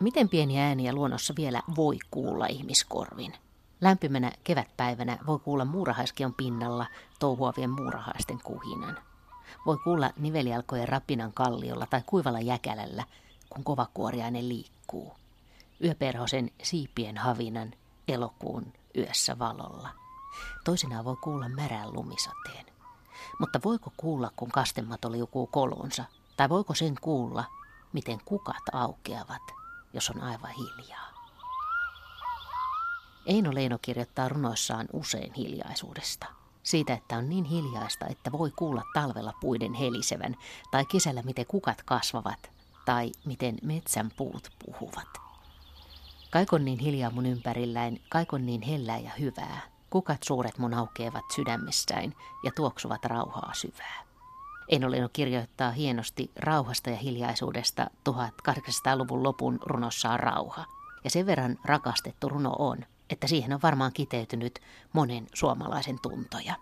Miten pieni ääniä luonnossa vielä voi kuulla ihmiskorvin? Lämpimänä kevätpäivänä voi kuulla muurahaiskion pinnalla touhuavien muurahaisten kuhinan. Voi kuulla nivelialkojen rapinan kalliolla tai kuivalla jäkälällä, kun kovakuoriainen liikkuu. Yöperhosen siipien havinan elokuun yössä valolla. Toisinaan voi kuulla märän lumisateen. Mutta voiko kuulla, kun kastemato liukuu kolunsa? Tai voiko sen kuulla, miten kukat aukeavat, jos on aivan hiljaa? Eino Leino kirjoittaa runoissaan usein hiljaisuudesta. Siitä, että on niin hiljaista, että voi kuulla talvella puiden helisevän, tai kesällä miten kukat kasvavat, tai miten metsän puut puhuvat. Kaikon niin hiljaa mun ympärilläin, kaikon niin hellää ja hyvää. Kukat suuret mun aukeavat sydämessäin ja tuoksuvat rauhaa syvää. Eino kirjoittaa hienosti rauhasta ja hiljaisuudesta 1800-luvun lopun runossaan rauha. Ja sen verran rakastettu runo on, että siihen on varmaan kiteytynyt monen suomalaisen tuntoja.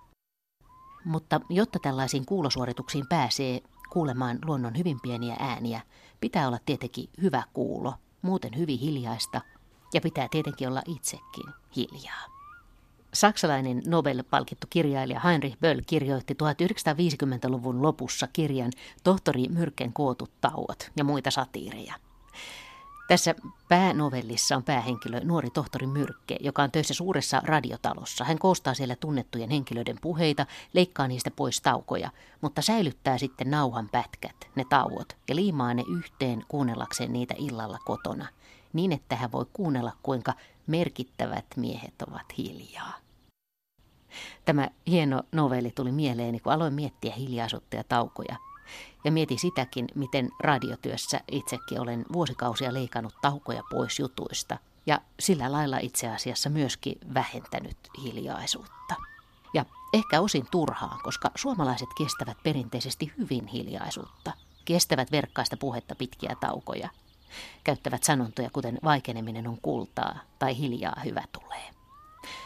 Mutta jotta tällaisiin kuulosuorituksiin pääsee kuulemaan luonnon hyvin pieniä ääniä, pitää olla tietenkin hyvä kuulo, muuten hyvin hiljaista, ja pitää tietenkin olla itsekin hiljaa. Saksalainen Nobel-palkittu kirjailija Heinrich Böll kirjoitti 1950-luvun lopussa kirjan Tohtori Myrken kootut tauot ja muita satiireja. Tässä päänovellissa on päähenkilö nuori tohtori Myrkke, joka on töissä suuressa radiotalossa. Hän koostaa siellä tunnettujen henkilöiden puheita, leikkaa niistä pois taukoja, mutta säilyttää sitten nauhan pätkät, ne tauot, ja liimaa ne yhteen kuunnellakseen niitä illalla kotona, niin että hän voi kuunnella, kuinka merkittävät miehet ovat hiljaa. Tämä hieno novelli tuli mieleeni, kun aloin miettiä hiljaisuutta ja taukoja. Ja mietin sitäkin, miten radiotyössä itsekin olen vuosikausia leikannut taukoja pois jutuista. Ja sillä lailla itse asiassa myöskin vähentänyt hiljaisuutta. Ja ehkä osin turhaan, koska suomalaiset kestävät perinteisesti hyvin hiljaisuutta. Kestävät verkkaista puhetta pitkiä taukoja. Käyttävät sanontoja kuten vaikeneminen on kultaa tai hiljaa hyvä tulee.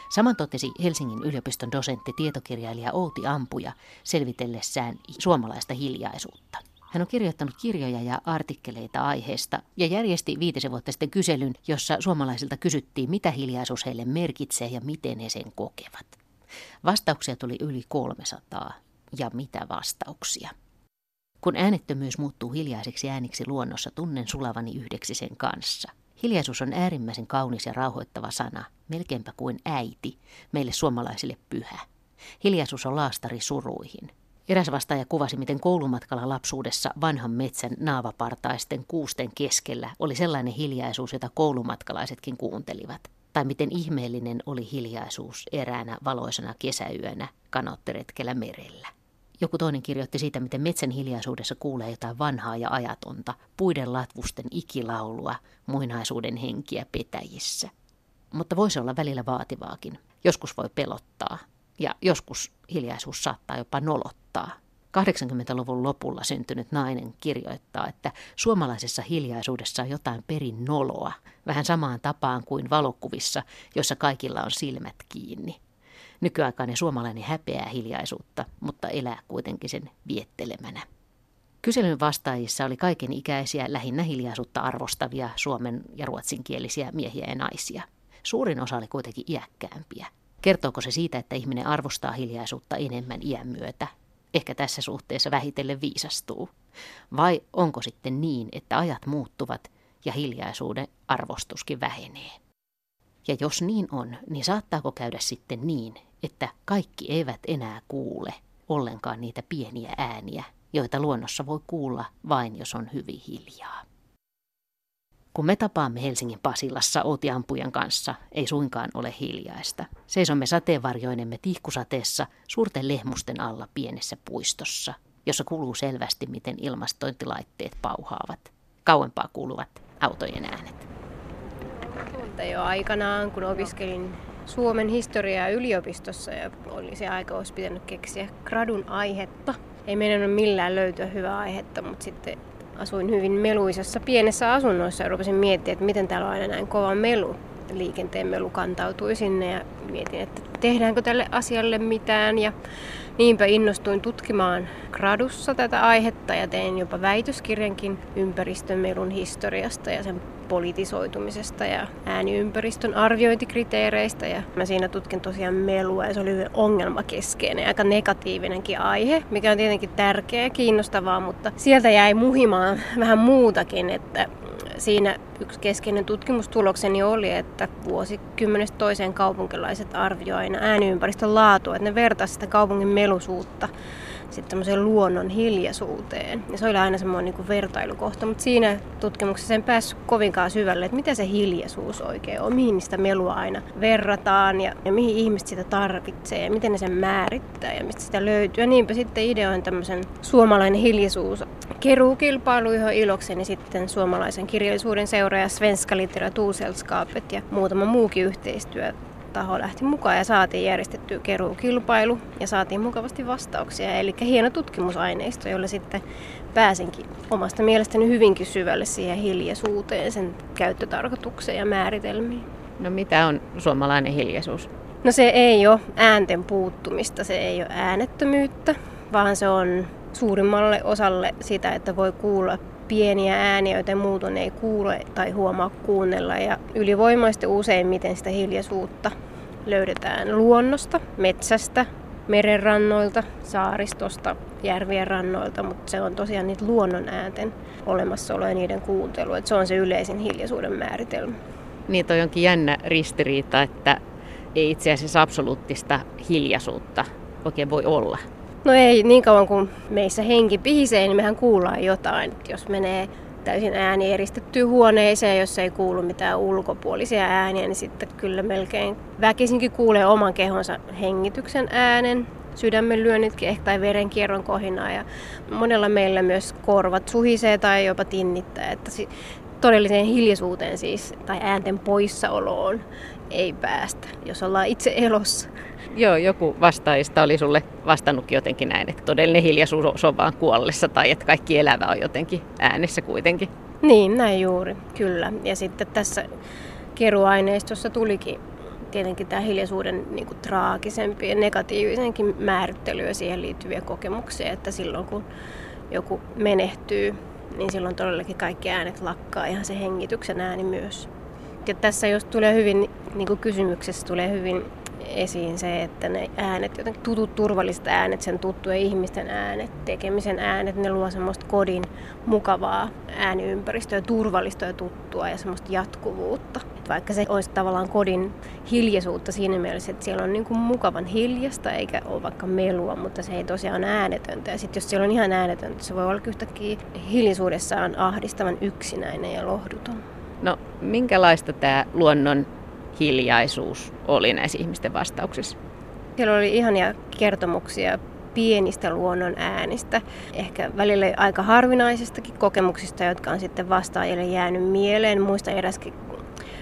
Saman totesi Helsingin yliopiston dosentti tietokirjailija Outi Ampuja selvitellessään suomalaista hiljaisuutta. Hän on kirjoittanut kirjoja ja artikkeleita aiheesta ja järjesti viitisen vuotta sitten kyselyn, jossa suomalaisilta kysyttiin, mitä hiljaisuus heille merkitsee ja miten he sen kokevat. Vastauksia tuli yli 300 ja mitä vastauksia. Kun äänettömyys muuttuu hiljaiseksi ääniksi luonnossa, tunnen sulavani yhdeksi sen kanssa. Hiljaisuus on äärimmäisen kaunis ja rauhoittava sana, melkeinpä kuin äiti, meille suomalaisille pyhä. Hiljaisuus on laastari suruihin. Eräs vastaaja kuvasi, miten koulumatkalla lapsuudessa vanhan metsän naavapartaisten kuusten keskellä oli sellainen hiljaisuus, jota koulumatkalaisetkin kuuntelivat. Tai miten ihmeellinen oli hiljaisuus eräänä valoisena kesäyönä kanotteretkellä merellä. Joku toinen kirjoitti siitä, miten metsän hiljaisuudessa kuulee jotain vanhaa ja ajatonta, puiden latvusten ikilaulua, muinaisuuden henkiä petäjissä. Mutta voisi olla välillä vaativaakin. Joskus voi pelottaa ja joskus hiljaisuus saattaa jopa nolottaa. 80-luvun lopulla syntynyt nainen kirjoittaa, että suomalaisessa hiljaisuudessa on jotain perin noloa, vähän samaan tapaan kuin valokuvissa, jossa kaikilla on silmät kiinni. Nykyaikainen suomalainen häpeää hiljaisuutta, mutta elää kuitenkin sen viettelemänä. Kyselyn vastaajissa oli kaiken ikäisiä, lähinnä hiljaisuutta arvostavia suomen ja ruotsinkielisiä miehiä ja naisia. Suurin osa oli kuitenkin iäkkäämpiä. Kertooko se siitä, että ihminen arvostaa hiljaisuutta enemmän iän myötä? Ehkä tässä suhteessa vähitellen viisastuu. Vai onko sitten niin, että ajat muuttuvat ja hiljaisuuden arvostuskin vähenee? Ja jos niin on, niin saattaako käydä sitten niin, että kaikki eivät enää kuule ollenkaan niitä pieniä ääniä, joita luonnossa voi kuulla vain, jos on hyvin hiljaa. Kun me tapaamme Helsingin Pasilassa Outi kanssa, ei suinkaan ole hiljaista. Seisomme sateenvarjoinemme tihkusateessa suurten lehmusten alla pienessä puistossa, jossa kuuluu selvästi, miten ilmastointilaitteet pauhaavat. Kauempaa kuuluvat autojen äänet. Tuolta jo aikanaan, kun opiskelin Suomen historiaa yliopistossa ja oli se aika, olisi pitänyt keksiä gradun aihetta. Ei meidän millään löytyä hyvää aihetta, mutta sitten asuin hyvin meluisessa pienessä asunnossa ja rupesin miettimään, että miten täällä on aina näin kova melu. Liikenteen melu kantautui sinne ja mietin, että tehdäänkö tälle asialle mitään. Ja Niinpä innostuin tutkimaan gradussa tätä aihetta ja tein jopa väitöskirjankin ympäristömelun historiasta ja sen politisoitumisesta ja ääniympäristön arviointikriteereistä. Ja mä siinä tutkin tosiaan melua ja se oli hyvin ongelmakeskeinen, aika negatiivinenkin aihe, mikä on tietenkin tärkeä ja kiinnostavaa, mutta sieltä jäi muhimaan vähän muutakin, että siinä yksi keskeinen tutkimustulokseni oli, että vuosikymmenestä toiseen kaupunkilaiset arvioivat aina ääniympäristön laatua, että ne vertaisivat sitä kaupungin melusuutta sitten luonnon hiljaisuuteen. Ja se oli aina semmoinen niin vertailukohta, mutta siinä tutkimuksessa en päässyt kovinkaan syvälle, että mitä se hiljaisuus oikein on, mihin sitä melua aina verrataan ja, ja mihin ihmiset sitä tarvitsee ja miten ne sen määrittää ja mistä sitä löytyy. Ja niinpä sitten ideoin tämmöisen suomalainen hiljaisuus keruukilpailu, johon ilokseni sitten suomalaisen kirjallisuuden seuraaja Svenska Litteratursällskapet ja muutama muukin yhteistyö taho lähti mukaan ja saatiin järjestettyä keruukilpailu ja saatiin mukavasti vastauksia. Eli hieno tutkimusaineisto, jolla sitten pääsinkin omasta mielestäni hyvinkin syvälle siihen hiljaisuuteen, sen käyttötarkoitukseen ja määritelmiin. No mitä on suomalainen hiljaisuus? No se ei ole äänten puuttumista, se ei ole äänettömyyttä, vaan se on suurimmalle osalle sitä, että voi kuulla pieniä ääniä, joita muuten ei kuule tai huomaa kuunnella. Ja ylivoimaisesti useimmiten sitä hiljaisuutta löydetään luonnosta, metsästä, merenrannoilta, saaristosta, järvien rannoilta, mutta se on tosiaan niitä luonnon äänten olemassaolo ja niiden kuuntelu. Että se on se yleisin hiljaisuuden määritelmä. Niin toi onkin jännä ristiriita, että ei itse asiassa absoluuttista hiljaisuutta oikein voi olla. No ei, niin kauan kuin meissä henki pihisee, niin mehän kuullaan jotain. Jos menee täysin ääni eristettyyn huoneeseen, jos ei kuulu mitään ulkopuolisia ääniä, niin sitten kyllä melkein väkisinkin kuulee oman kehonsa hengityksen äänen, sydämen lyönnitkin ehkä tai verenkierron kohinaa ja monella meillä myös korvat suhisee tai jopa tinnittää, että todelliseen hiljaisuuteen siis tai äänten poissaoloon ei päästä, jos ollaan itse elossa. Joo, joku vastaajista oli sulle vastannutkin jotenkin näin, että todellinen hiljaisuus on vaan kuollessa tai että kaikki elävä on jotenkin äänessä kuitenkin. Niin, näin juuri, kyllä. Ja sitten tässä keruaineistossa tulikin tietenkin tämä hiljaisuuden niin kuin, traagisempi ja negatiivisenkin määrittely ja siihen liittyviä kokemuksia, että silloin kun joku menehtyy, niin silloin todellakin kaikki äänet lakkaa, ihan se hengityksen ääni myös. Ja tässä jos tulee hyvin, niin kuin kysymyksessä tulee hyvin esiin se, että ne äänet, jotenkin tutut turvalliset äänet, sen tuttujen ihmisten äänet, tekemisen äänet, ne luo semmoista kodin mukavaa ääniympäristöä, turvallista ja tuttua ja semmoista jatkuvuutta. Et vaikka se olisi tavallaan kodin hiljaisuutta siinä mielessä, että siellä on niin kuin mukavan hiljasta eikä ole vaikka melua, mutta se ei tosiaan äänetöntä. Ja sitten jos siellä on ihan äänetöntä, se voi olla yhtäkkiä hiljaisuudessaan ahdistavan yksinäinen ja lohduton. No minkälaista tämä luonnon hiljaisuus oli näissä ihmisten vastauksissa? Siellä oli ihania kertomuksia pienistä luonnon äänistä, ehkä välillä aika harvinaisistakin kokemuksista, jotka on sitten vastaajille jäänyt mieleen. Muista eräskin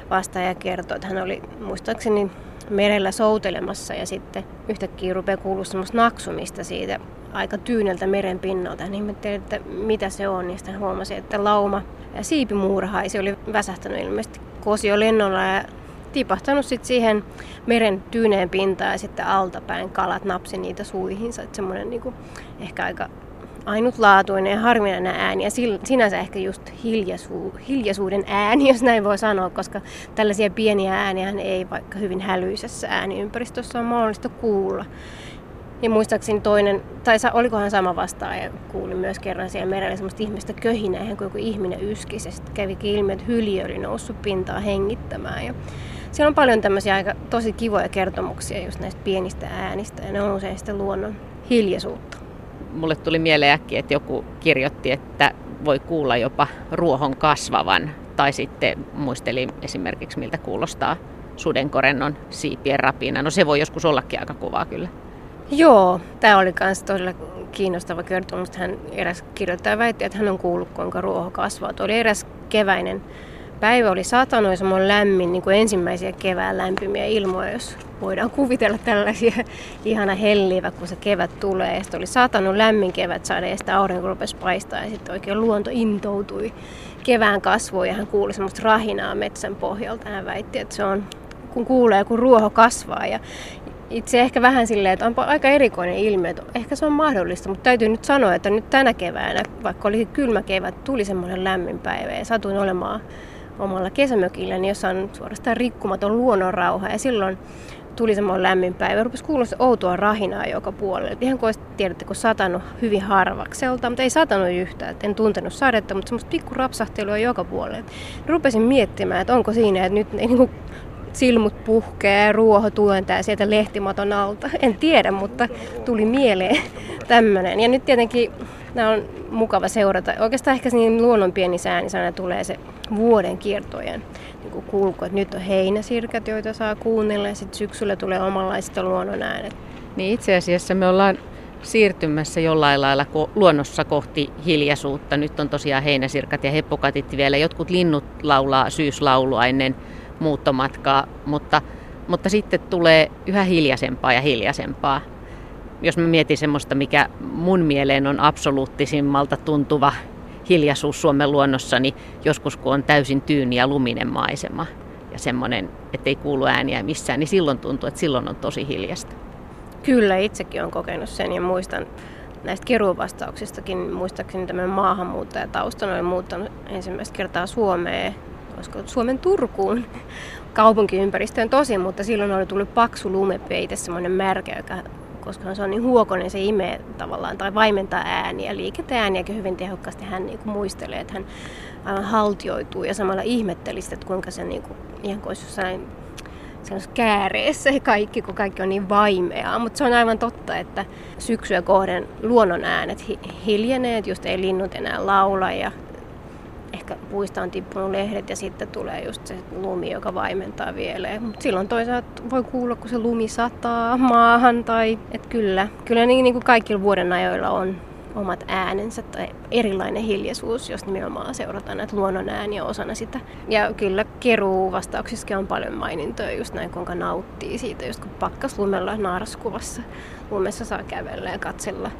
vastaaja kertoi, että hän oli muistaakseni merellä soutelemassa ja sitten yhtäkkiä rupeaa kuulua semmoista naksumista siitä aika tyyneltä meren pinnalta. Hän ihmetteli, että mitä se on, niin sitten huomasi, että lauma ja siipimuurahaisi oli väsähtänyt ilmeisesti kosio lennolla ja tipahtanut sitten siihen meren tyyneen pintaan ja sitten altapäin kalat napsi niitä suihinsa. Että semmoinen niin ehkä aika ainutlaatuinen ja harvinainen ääni ja sinänsä ehkä just hiljaisu, hiljaisuuden ääni, jos näin voi sanoa, koska tällaisia pieniä ääniä ei vaikka hyvin hälyisessä ääniympäristössä on mahdollista kuulla. Ja muistaakseni toinen, tai olikohan sama vastaaja, kuuli myös kerran siellä merellä semmoista ihmistä köhinää, ihan kuin joku ihminen yskisi. Ja sitten kävikin ilmi, että hyljö oli noussut pintaa hengittämään. Ja siellä on paljon tämmöisiä aika tosi kivoja kertomuksia just näistä pienistä äänistä, ja ne on usein sitten luonnon hiljaisuutta. Mulle tuli mieleen äkki, että joku kirjoitti, että voi kuulla jopa ruohon kasvavan. Tai sitten muisteli esimerkiksi, miltä kuulostaa sudenkorennon siipien rapina. No se voi joskus ollakin aika kovaa kyllä. Joo, tämä oli myös todella kiinnostava kertomus. Hän eräs kirjoittaja väitti, että hän on kuullut, kuinka ruoho kasvaa. Tuo oli eräs keväinen päivä, oli semmoinen lämmin, niin kuin ensimmäisiä kevään lämpimiä ilmoja, jos voidaan kuvitella tällaisia ihana hellivä, kun se kevät tulee. Ja sitten oli satanut lämmin kevät saada ja sitten aurinko rupesi paistaa ja sitten oikein luonto intoutui kevään kasvuun ja hän kuuli semmoista rahinaa metsän pohjalta. Hän väitti, että se on kun kuulee, kun ruoho kasvaa. Ja itse ehkä vähän silleen, että onpa aika erikoinen ilmiö, että ehkä se on mahdollista, mutta täytyy nyt sanoa, että nyt tänä keväänä, vaikka oli kylmä kevät, tuli semmoinen lämmin päivä ja satuin olemaan omalla kesämökilläni, jossa on suorastaan rikkumaton luonnonrauha ja silloin tuli semmoinen lämmin päivä. Rupesi kuulua outoa rahinaa joka puolelle. Ihan kuin tiedätte, kun satanut hyvin harvakselta, mutta ei satanut yhtään. Et en tuntenut sadetta, mutta semmoista pikku rapsahtelua joka puolelle. Rupesin miettimään, että onko siinä, että nyt niin kuin silmut puhkee ruoho tuentää sieltä lehtimaton alta. En tiedä, mutta tuli mieleen tämmöinen. Ja nyt tietenkin nämä on mukava seurata. Oikeastaan ehkä niin luonnon pieni äänisana tulee se vuoden kiertojen niin kulku. Että nyt on heinäsirkat, joita saa kuunnella ja sitten syksyllä tulee omanlaista luonnon äänet. Niin itse asiassa me ollaan siirtymässä jollain lailla luonnossa kohti hiljaisuutta. Nyt on tosiaan heinäsirkat ja heppokatit vielä. Jotkut linnut laulaa syyslaulua ennen muuttomatkaa, mutta, mutta sitten tulee yhä hiljaisempaa ja hiljaisempaa. Jos mä mietin semmoista, mikä mun mieleen on absoluuttisimmalta tuntuva hiljaisuus Suomen luonnossa, niin joskus kun on täysin tyyni ja luminen maisema ja semmoinen, ettei kuulu ääniä missään, niin silloin tuntuu, että silloin on tosi hiljasta. Kyllä, itsekin olen kokenut sen ja muistan näistä keruuvastauksistakin, muistaakseni tämän maahanmuuttajataustan olen muuttanut ensimmäistä kertaa Suomeen olisiko Suomen Turkuun kaupunkiympäristöön tosi, mutta silloin oli tullut paksu lumepeite, semmoinen märkä, joka koska se on niin huokonen, se imee tavallaan tai vaimentaa ääniä, liikettä ääniäkin hyvin tehokkaasti. Hän niin kuin muistelee, että hän aivan haltioituu ja samalla ihmettelisi, että kuinka se niin kuin, ihan kuin olisi jossain kääreessä kaikki, kun kaikki on niin vaimeaa. Mutta se on aivan totta, että syksyä kohden luonnon äänet hiljenee, just ei linnut enää laula ja ehkä puista on tippunut lehdet ja sitten tulee just se lumi, joka vaimentaa vielä. Mutta silloin toisaalta voi kuulla, kun se lumi sataa maahan tai et kyllä, kyllä niin, niin kuin kaikilla vuoden ajoilla on omat äänensä tai erilainen hiljaisuus, jos nimenomaan seurataan näitä luonnon ääniä osana sitä. Ja kyllä keruu vastauksissa on paljon mainintoja just näin, kuinka nauttii siitä, just kun pakkas lumella naaraskuvassa lumessa saa kävellä ja katsella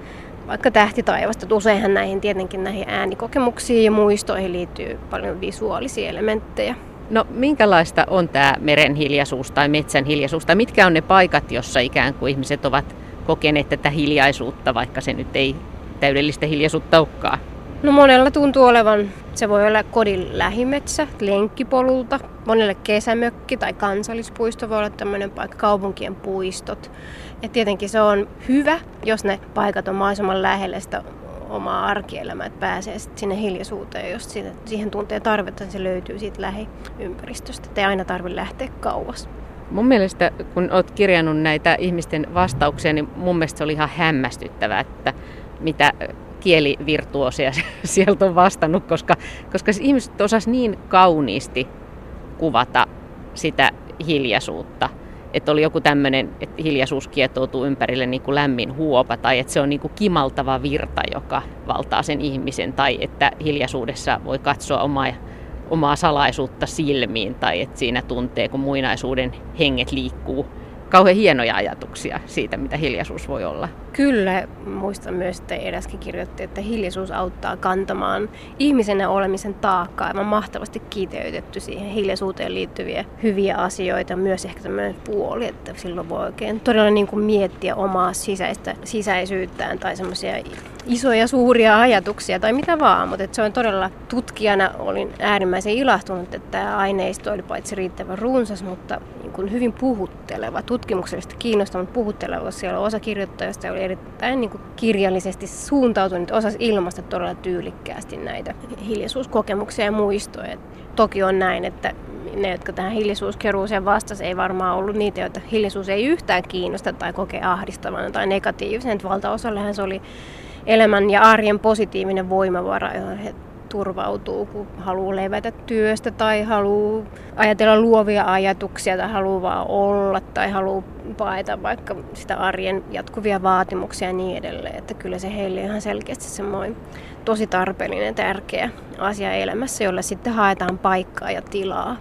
vaikka tähti taivasta. Useinhan näihin tietenkin näihin äänikokemuksiin ja muistoihin liittyy paljon visuaalisia elementtejä. No minkälaista on tämä meren hiljaisuus tai metsän hiljaisuus, tai mitkä on ne paikat, jossa ikään kuin ihmiset ovat kokeneet tätä hiljaisuutta, vaikka se nyt ei täydellistä hiljaisuutta olekaan? No monella tuntuu olevan, se voi olla kodin lähimetsä, lenkkipolulta, monelle kesämökki tai kansallispuisto voi olla tämmöinen paikka, kaupunkien puistot. Ja tietenkin se on hyvä, jos ne paikat on mahdollisimman lähellä sitä omaa arkielämää, että pääsee sinne hiljaisuuteen, jos siihen tuntee tarvetta, niin se löytyy siitä lähiympäristöstä. Ei aina tarvitse lähteä kauas. Mun mielestä, kun olet kirjannut näitä ihmisten vastauksia, niin mun mielestä se oli ihan hämmästyttävää, että mitä kielivirtuosia sieltä on vastannut, koska, koska ihmiset osas niin kauniisti kuvata sitä hiljaisuutta. Että oli joku tämmöinen, että hiljaisuus kietoutuu ympärille niin kuin lämmin huopa, tai että se on niin kuin kimaltava virta, joka valtaa sen ihmisen, tai että hiljaisuudessa voi katsoa omaa, omaa salaisuutta silmiin, tai että siinä tuntee, kun muinaisuuden henget liikkuu kauhean hienoja ajatuksia siitä, mitä hiljaisuus voi olla. Kyllä, muistan myös, että eräskin kirjoitti, että hiljaisuus auttaa kantamaan ihmisenä olemisen taakkaa. Aivan mahtavasti kiteytetty siihen hiljaisuuteen liittyviä hyviä asioita, myös ehkä tämmöinen puoli, että silloin voi oikein todella niin kuin miettiä omaa sisäistä, sisäisyyttään tai semmoisia isoja suuria ajatuksia tai mitä vaan, mutta se on todella tutkijana olin äärimmäisen ilahtunut, että tämä aineisto oli paitsi riittävän runsas, mutta niin kuin hyvin puhutteleva, tutkimuksellisesti kiinnostava, mutta puhutteleva. Siellä osa kirjoittajista oli erittäin niin kuin kirjallisesti suuntautunut, osasi ilmaista todella tyylikkäästi näitä hiljaisuuskokemuksia ja muistoja. Toki on näin, että ne, jotka tähän hiljaisuuskeruuseen vastasi, ei varmaan ollut niitä, joita hiljaisuus ei yhtään kiinnosta tai kokee ahdistavana tai negatiivisen. Valtaosallehan se oli elämän ja arjen positiivinen voimavara, johon he turvautuu, kun haluaa levätä työstä tai haluaa ajatella luovia ajatuksia tai haluaa vaan olla tai haluaa paeta vaikka sitä arjen jatkuvia vaatimuksia ja niin edelleen. Että kyllä se heille ihan selkeästi semmoinen tosi tarpeellinen tärkeä asia elämässä, jolla sitten haetaan paikkaa ja tilaa.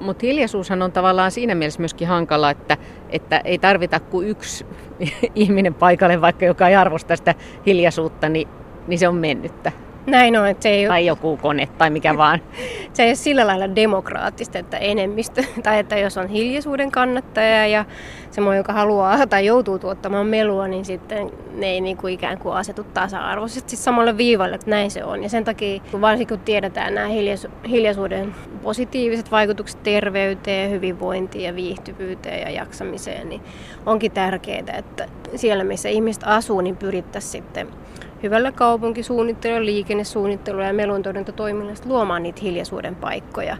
Mutta hiljaisuushan on tavallaan siinä mielessä myöskin hankala, että, että ei tarvita kuin yksi ihminen paikalle, vaikka joka ei arvosta sitä hiljaisuutta, niin, niin se on mennyttä. Näin on, että se ei Tai joku kone tai mikä vaan. se ei ole sillä lailla demokraattista, että enemmistö, tai että jos on hiljaisuuden kannattaja ja semmoinen, joka haluaa tai joutuu tuottamaan melua, niin sitten ne ei niin kuin ikään kuin asetu tasa-arvoisesti samalle viivalle, että näin se on. Ja sen takia, varsinkin kun tiedetään nämä hiljaisuuden positiiviset vaikutukset terveyteen, hyvinvointiin ja viihtyvyyteen ja jaksamiseen, niin onkin tärkeää, että siellä missä ihmiset asuu, niin pyrittäisiin sitten hyvällä kaupunkisuunnittelulla, liikennesuunnittelulla ja meluntorjuntatoiminnasta luomaan niitä hiljaisuuden paikkoja.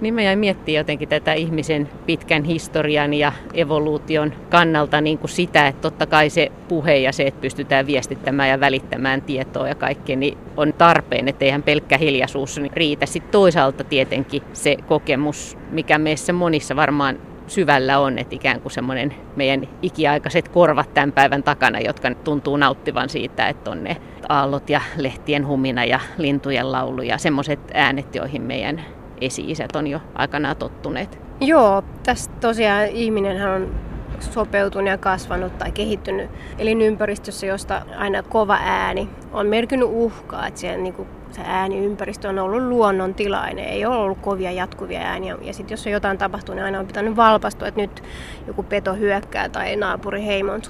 Niin mä jäin miettimään jotenkin tätä ihmisen pitkän historian ja evoluution kannalta niin kuin sitä, että totta kai se puhe ja se, että pystytään viestittämään ja välittämään tietoa ja kaikkea, niin on tarpeen, että eihän pelkkä hiljaisuus riitä. Sitten toisaalta tietenkin se kokemus, mikä meissä monissa varmaan syvällä on, että ikään kuin semmoinen meidän ikiaikaiset korvat tämän päivän takana, jotka tuntuu nauttivan siitä, että on ne aallot ja lehtien humina ja lintujen laulu ja semmoiset äänet, joihin meidän esi-isät on jo aikanaan tottuneet. Joo, tässä tosiaan ihminenhän on sopeutunut ja kasvanut tai kehittynyt elinympäristössä, josta aina kova ääni on merkinnyt uhkaa, että siellä niin se ääniympäristö on ollut luonnontilainen, ei ole ollut kovia jatkuvia ääniä. Ja sitten jos on jotain tapahtunut, niin aina on pitänyt valpastua, että nyt joku peto hyökkää tai naapuriheimon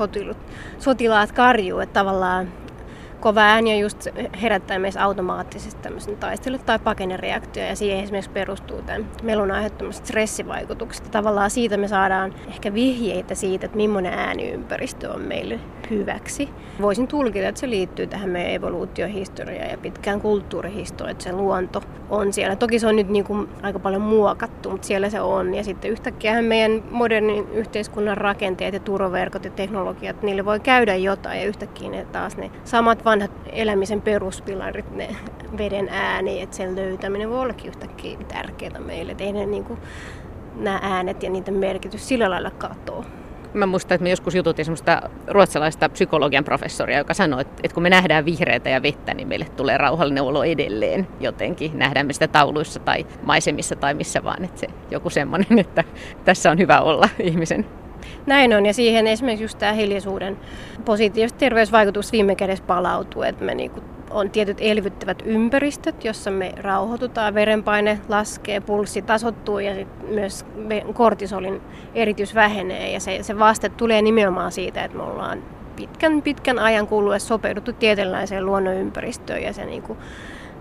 sotilaat karjuu. Että tavallaan kova ääni on just herättää meissä automaattisesti tämmöisen taistelu- tai pakenereaktio ja siihen esimerkiksi perustuu tämän melun aiheuttamat stressivaikutukset. Tavallaan siitä me saadaan ehkä vihjeitä siitä, että millainen ääniympäristö on meille hyväksi. Voisin tulkita, että se liittyy tähän meidän evoluutiohistoriaan ja pitkään kulttuurihistoriaan, että se luonto on siellä. Toki se on nyt niin kuin aika paljon muokattu, mutta siellä se on. Ja sitten yhtäkkiä meidän modernin yhteiskunnan rakenteet ja turvaverkot ja teknologiat, niille voi käydä jotain ja yhtäkkiä ne taas ne samat vanhat elämisen peruspilarit, ne veden ääni, että sen löytäminen voi ollakin yhtäkkiä tärkeää meille. Että ei ne niin kuin, nämä äänet ja niiden merkitys sillä lailla katoa. Mä muistan, että me joskus jututin semmoista ruotsalaista psykologian professoria, joka sanoi, että, kun me nähdään vihreitä ja vettä, niin meille tulee rauhallinen olo edelleen jotenkin. Nähdään me sitä tauluissa tai maisemissa tai missä vaan, että se joku semmoinen, että tässä on hyvä olla ihmisen. Näin on, ja siihen esimerkiksi just tämä hiljaisuuden positiiviset terveysvaikutus viime kädessä palautuu, että me niinku on tietyt elvyttävät ympäristöt, jossa me rauhoitutaan, verenpaine laskee, pulssi tasottuu ja sit myös kortisolin eritys vähenee. Ja se, se vaste tulee nimenomaan siitä, että me ollaan pitkän, pitkän ajan kuluessa sopeuduttu tietynlaiseen luonnonympäristöön ja se, niin kuin,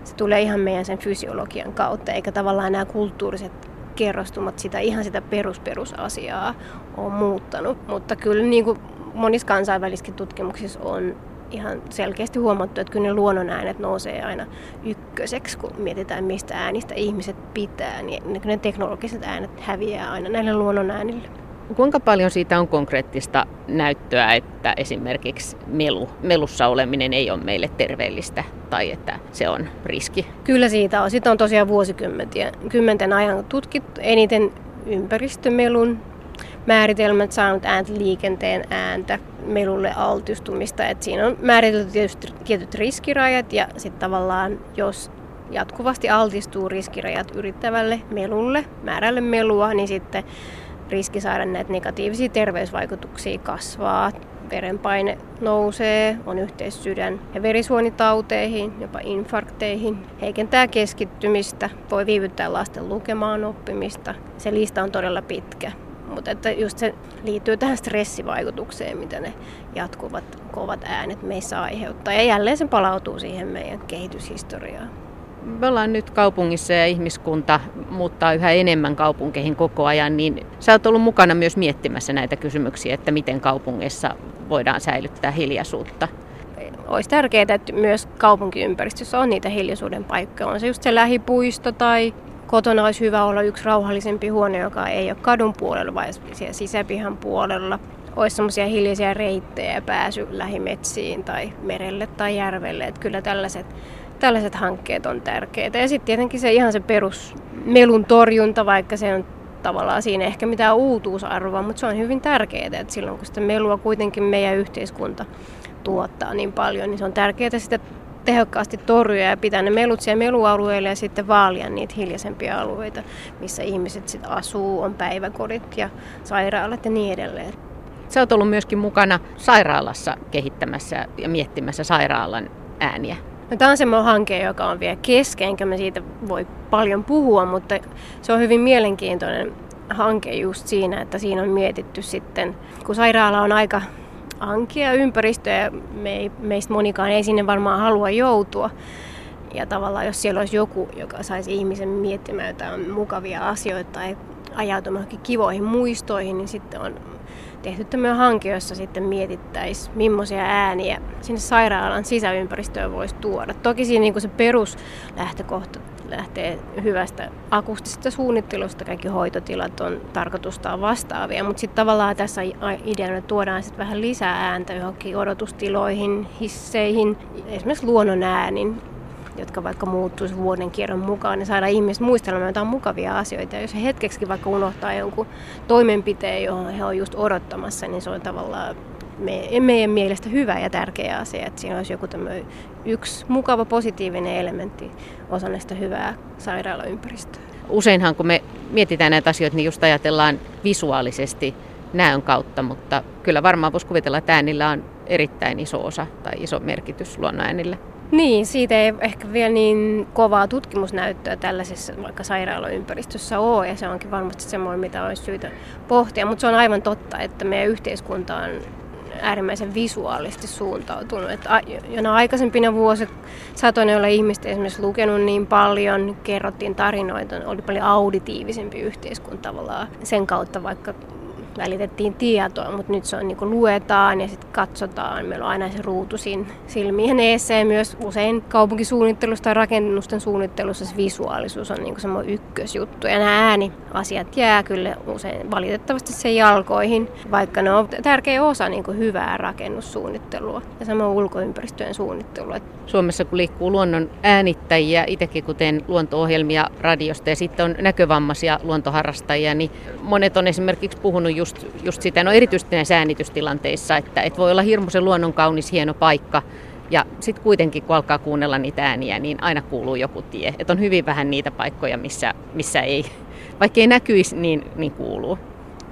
se tulee ihan meidän sen fysiologian kautta, eikä tavallaan nämä kulttuuriset kerrostumat sitä ihan sitä perusperusasiaa on muuttanut. Mutta kyllä niin kuin monissa kansainvälisissä tutkimuksissa on ihan selkeästi huomattu, että kyllä ne luonnonäänet nousee aina ykköseksi, kun mietitään, mistä äänistä ihmiset pitää, niin ne teknologiset äänet häviää aina näille luonnonäänille. Kuinka paljon siitä on konkreettista näyttöä, että esimerkiksi melu, melussa oleminen ei ole meille terveellistä tai että se on riski? Kyllä siitä on. Sitä on tosiaan vuosikymmenten ajan tutkittu eniten ympäristömelun määritelmät, saanut ääntä, liikenteen ääntä, melulle altistumista. Et siinä on määritelty tietysti tietyt riskirajat ja sitten tavallaan jos jatkuvasti altistuu riskirajat yrittävälle melulle, määrälle melua, niin sitten riski saada näitä negatiivisia terveysvaikutuksia kasvaa. Verenpaine nousee, on yhteys sydän- ja verisuonitauteihin, jopa infarkteihin, heikentää keskittymistä, voi viivyttää lasten lukemaan oppimista. Se lista on todella pitkä. Mutta että just se liittyy tähän stressivaikutukseen, mitä ne jatkuvat kovat äänet meissä aiheuttaa. Ja jälleen se palautuu siihen meidän kehityshistoriaan. Me ollaan nyt kaupungissa ja ihmiskunta muuttaa yhä enemmän kaupunkeihin koko ajan, niin sä oot ollut mukana myös miettimässä näitä kysymyksiä, että miten kaupungeissa voidaan säilyttää hiljaisuutta. Olisi tärkeää, että myös kaupunkiympäristössä on niitä hiljaisuuden paikkoja. On se just se lähipuisto tai kotona olisi hyvä olla yksi rauhallisempi huone, joka ei ole kadun puolella, vaan siellä sisäpihan puolella. Olisi semmoisia hiljaisia reittejä pääsy lähimetsiin tai merelle tai järvelle. Että kyllä tällaiset, tällaiset hankkeet on tärkeitä. Ja sitten tietenkin se ihan se perus melun torjunta, vaikka se on tavallaan siinä ehkä mitään uutuusarvoa, mutta se on hyvin tärkeää, että silloin kun sitä melua kuitenkin meidän yhteiskunta tuottaa niin paljon, niin se on tärkeää sitä tehokkaasti torjua ja pitää ne melut siellä melualueilla ja sitten vaalia niitä hiljaisempia alueita, missä ihmiset sitten asuu, on päiväkodit ja sairaalat ja niin edelleen. Sä oot ollut myöskin mukana sairaalassa kehittämässä ja miettimässä sairaalan ääniä. No, tämä on semmoinen hanke, joka on vielä kesken, enkä mä siitä voi paljon puhua, mutta se on hyvin mielenkiintoinen hanke just siinä, että siinä on mietitty sitten, kun sairaala on aika ankia ympäristö ja me ei, meistä monikaan ei sinne varmaan halua joutua. Ja tavallaan jos siellä olisi joku, joka saisi ihmisen miettimään jotain mukavia asioita tai ajautumaan kivoihin muistoihin, niin sitten on tehty. Tämmöinen hanke, jossa sitten mietittäisiin, millaisia ääniä sinne sairaalan sisäympäristöön voisi tuoda. Toki siinä niin se peruslähtökohta lähtee hyvästä akustisesta suunnittelusta, kaikki hoitotilat on tarkoitustaan vastaavia, mutta sitten tavallaan tässä ideana tuodaan sitten vähän lisää ääntä johonkin odotustiloihin, hisseihin, esimerkiksi luonnon äänin, jotka vaikka muuttuisi vuoden kierron mukaan, niin saada ihmiset muistelemaan jotain mukavia asioita. Ja jos he hetkeksi vaikka unohtaa jonkun toimenpiteen, johon he on just odottamassa, niin se on tavallaan meidän mielestä hyvä ja tärkeä asia, että siinä olisi joku yksi mukava positiivinen elementti osana hyvää sairaalaympäristöä. Useinhan kun me mietitään näitä asioita, niin just ajatellaan visuaalisesti näön kautta, mutta kyllä varmaan voisi kuvitella, että äänillä on erittäin iso osa tai iso merkitys luonnonäänillä. Niin, siitä ei ehkä vielä niin kovaa tutkimusnäyttöä tällaisessa vaikka sairaaloympäristössä ole, ja se onkin varmasti semmoinen, mitä olisi syytä pohtia, mutta se on aivan totta, että meidän yhteiskunta on äärimmäisen visuaalisesti suuntautunut. Että jona aikaisempina vuosisatoina, joilla ihmiset esimerkiksi lukenut niin paljon, kerrottiin tarinoita, oli paljon auditiivisempi yhteiskunta tavallaan sen kautta, vaikka välitettiin tietoa, mutta nyt se on niin kuin luetaan ja sitten katsotaan. Meillä on aina se ruutu siinä silmien eessä ja myös usein kaupunkisuunnittelussa tai rakennusten suunnittelussa se visuaalisuus on niin semmoinen ykkösjuttu. Ja nämä ääniasiat jää kyllä usein valitettavasti sen jalkoihin, vaikka ne on tärkeä osa niin kuin hyvää rakennussuunnittelua ja samoin ulkoympäristöjen suunnittelua. Suomessa kun liikkuu luonnon äänittäjiä, itsekin kuten luonto-ohjelmia radiosta ja sitten on näkövammaisia luontoharrastajia, niin monet on esimerkiksi puhunut just, just sitä, no erityisesti näissä äänitystilanteissa, että, että voi olla hirmuisen luonnon kaunis, hieno paikka, ja sitten kuitenkin, kun alkaa kuunnella niitä ääniä, niin aina kuuluu joku tie. Että on hyvin vähän niitä paikkoja, missä, missä ei, vaikka ei näkyisi, niin, niin kuuluu.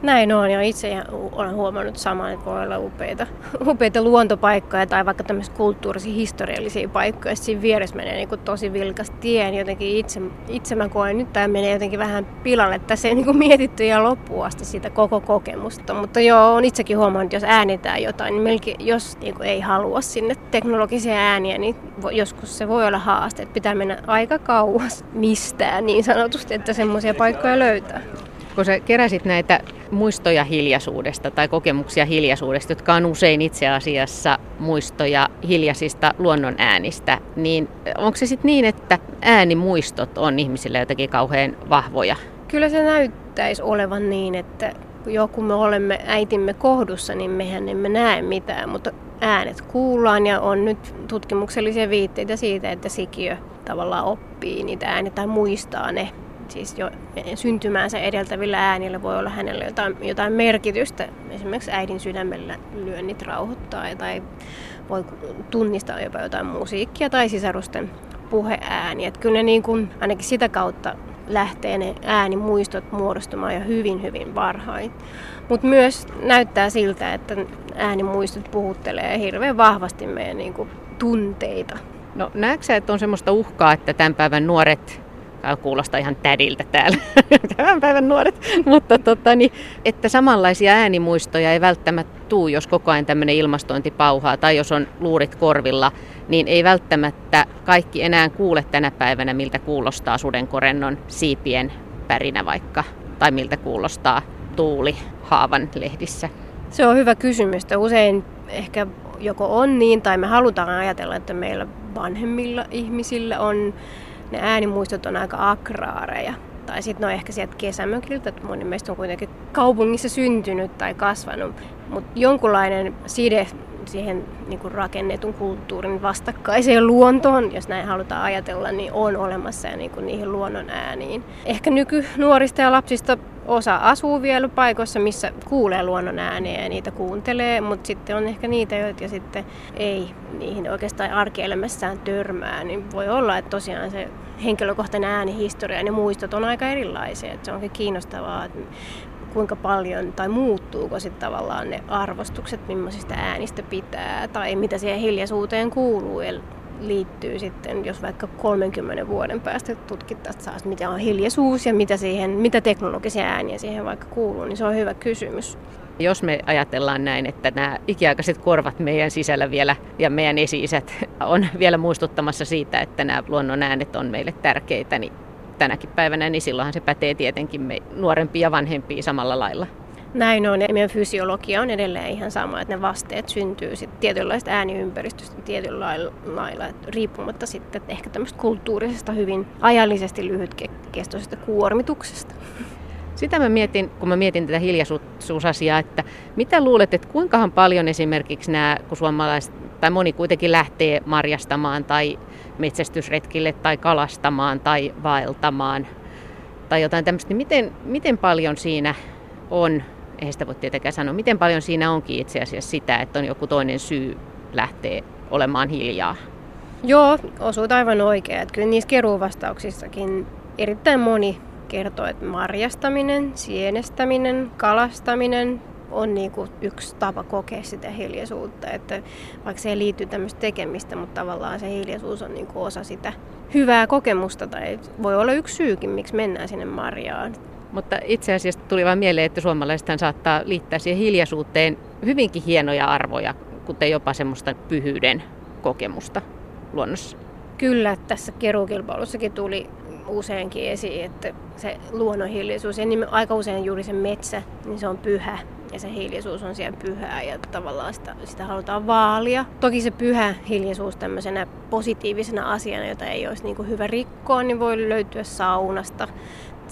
Näin on, ja itse olen huomannut saman, että voi olla upeita, upeita luontopaikkoja tai vaikka tämmöisiä kulttuurisia, historiallisia paikkoja. Siinä vieressä menee niin kuin tosi vilkas tie, niin jotenkin itse, itse mä koen, nyt tämä menee jotenkin vähän pilalle. Tässä ei niin kuin mietitty ihan loppuun asti sitä koko kokemusta. Mutta joo, on itsekin huomannut, että jos äänitään jotain, niin melkein, jos niin kuin ei halua sinne teknologisia ääniä, niin joskus se voi olla haaste, että pitää mennä aika kauas mistään niin sanotusti, että semmoisia paikkoja löytää kun sä keräsit näitä muistoja hiljaisuudesta tai kokemuksia hiljaisuudesta, jotka on usein itse asiassa muistoja hiljaisista luonnon äänistä, niin onko se sitten niin, että äänimuistot on ihmisille jotenkin kauhean vahvoja? Kyllä se näyttäisi olevan niin, että joku me olemme äitimme kohdussa, niin mehän emme näe mitään, mutta äänet kuullaan ja on nyt tutkimuksellisia viitteitä siitä, että sikiö tavallaan oppii niitä ääniä tai muistaa ne siis jo syntymäänsä edeltävillä äänillä voi olla hänelle jotain, jotain merkitystä. Esimerkiksi äidin sydämellä lyönnit rauhoittaa tai voi tunnistaa jopa jotain musiikkia tai sisarusten puheääni. Että kyllä ne niin kuin, ainakin sitä kautta lähtee ne äänimuistot muodostumaan jo hyvin, hyvin varhain. Mutta myös näyttää siltä, että äänimuistot puhuttelee hirveän vahvasti meidän niin kuin, tunteita. No näetkö että on semmoista uhkaa, että tämän päivän nuoret kuulostaa ihan tädiltä täällä, tämän päivän nuoret, mutta tota, niin, että samanlaisia äänimuistoja ei välttämättä tuu, jos koko ajan tämmöinen ilmastointi pauhaa tai jos on luurit korvilla, niin ei välttämättä kaikki enää kuule tänä päivänä, miltä kuulostaa sudenkorennon siipien pärinä vaikka, tai miltä kuulostaa tuuli haavan lehdissä. Se on hyvä kysymys. Usein ehkä joko on niin, tai me halutaan ajatella, että meillä vanhemmilla ihmisillä on ne äänimuistot on aika akraareja. Tai sitten ne on ehkä sieltä kesämökiltä, että moni meistä on kuitenkin kaupungissa syntynyt tai kasvanut. Mutta jonkunlainen side siihen niin rakennetun kulttuurin vastakkaiseen luontoon, jos näin halutaan ajatella, niin on olemassa ja niin kuin niihin luonnon ääniin. Ehkä nykynuorista ja lapsista osa asuu vielä paikoissa, missä kuulee luonnon ääniä ja niitä kuuntelee, mutta sitten on ehkä niitä, joita sitten ei niihin oikeastaan arkielämässään törmää, niin voi olla, että tosiaan se henkilökohtainen äänihistoria ja ne muistot on aika erilaisia. Että se onkin kiinnostavaa, että kuinka paljon tai muuttuuko sitten tavallaan ne arvostukset, millaisista äänistä pitää tai mitä siihen hiljaisuuteen kuuluu. Liittyy sitten, jos vaikka 30 vuoden päästä tutkittaisiin taas, mitä on hiljaisuus ja mitä, siihen, mitä teknologisia ääniä siihen vaikka kuuluu, niin se on hyvä kysymys. Jos me ajatellaan näin, että nämä ikiaikaiset korvat meidän sisällä vielä ja meidän esi on vielä muistuttamassa siitä, että nämä luonnon äänet on meille tärkeitä, niin tänäkin päivänä, niin silloinhan se pätee tietenkin me nuorempia ja vanhempia samalla lailla. Näin on. Ja meidän fysiologia on edelleen ihan sama, että ne vasteet syntyy sitten tietynlaista ääniympäristöstä tietyllä lailla, riippumatta sitten ehkä tämmöistä kulttuurisesta, hyvin ajallisesti lyhytkestoisesta kuormituksesta. Sitä mä mietin, kun mä mietin tätä hiljaisuusasiaa, että mitä luulet, että kuinkahan paljon esimerkiksi nämä, kun suomalaiset, tai moni kuitenkin lähtee marjastamaan tai metsästysretkille tai kalastamaan tai vaeltamaan tai jotain tämmöistä, niin miten, miten paljon siinä on eihän sitä voi tietenkään sanoa, miten paljon siinä onkin itse asiassa sitä, että on joku toinen syy lähteä olemaan hiljaa. Joo, osuut aivan oikein. Että kyllä niissä keruuvastauksissakin erittäin moni kertoo, että marjastaminen, sienestäminen, kalastaminen on niin kuin yksi tapa kokea sitä hiljaisuutta. Että vaikka se liity tämmöistä tekemistä, mutta tavallaan se hiljaisuus on niin kuin osa sitä hyvää kokemusta. Tai voi olla yksi syykin, miksi mennään sinne marjaan. Mutta itse asiassa tuli vain mieleen, että suomalaisethan saattaa liittää siihen hiljaisuuteen hyvinkin hienoja arvoja, kuten jopa semmoista pyhyyden kokemusta luonnossa. Kyllä, tässä keruukilpailussakin tuli useinkin esiin, että se luonnonhiljaisuus ja niin aika usein juuri se metsä, niin se on pyhä ja se hiljaisuus on siellä pyhää ja tavallaan sitä, sitä halutaan vaalia. Toki se pyhä hiljaisuus tämmöisenä positiivisena asiana, jota ei olisi niin kuin hyvä rikkoa, niin voi löytyä saunasta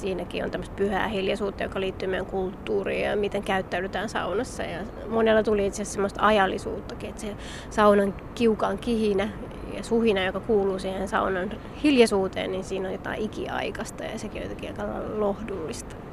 siinäkin on tämmöistä pyhää hiljaisuutta, joka liittyy meidän kulttuuriin ja miten käyttäydytään saunassa. Ja monella tuli itse asiassa semmoista ajallisuuttakin, että se saunan kiukaan kihinä ja suhina, joka kuuluu siihen saunan hiljaisuuteen, niin siinä on jotain ikiaikasta ja sekin on jotenkin aika lohdullista.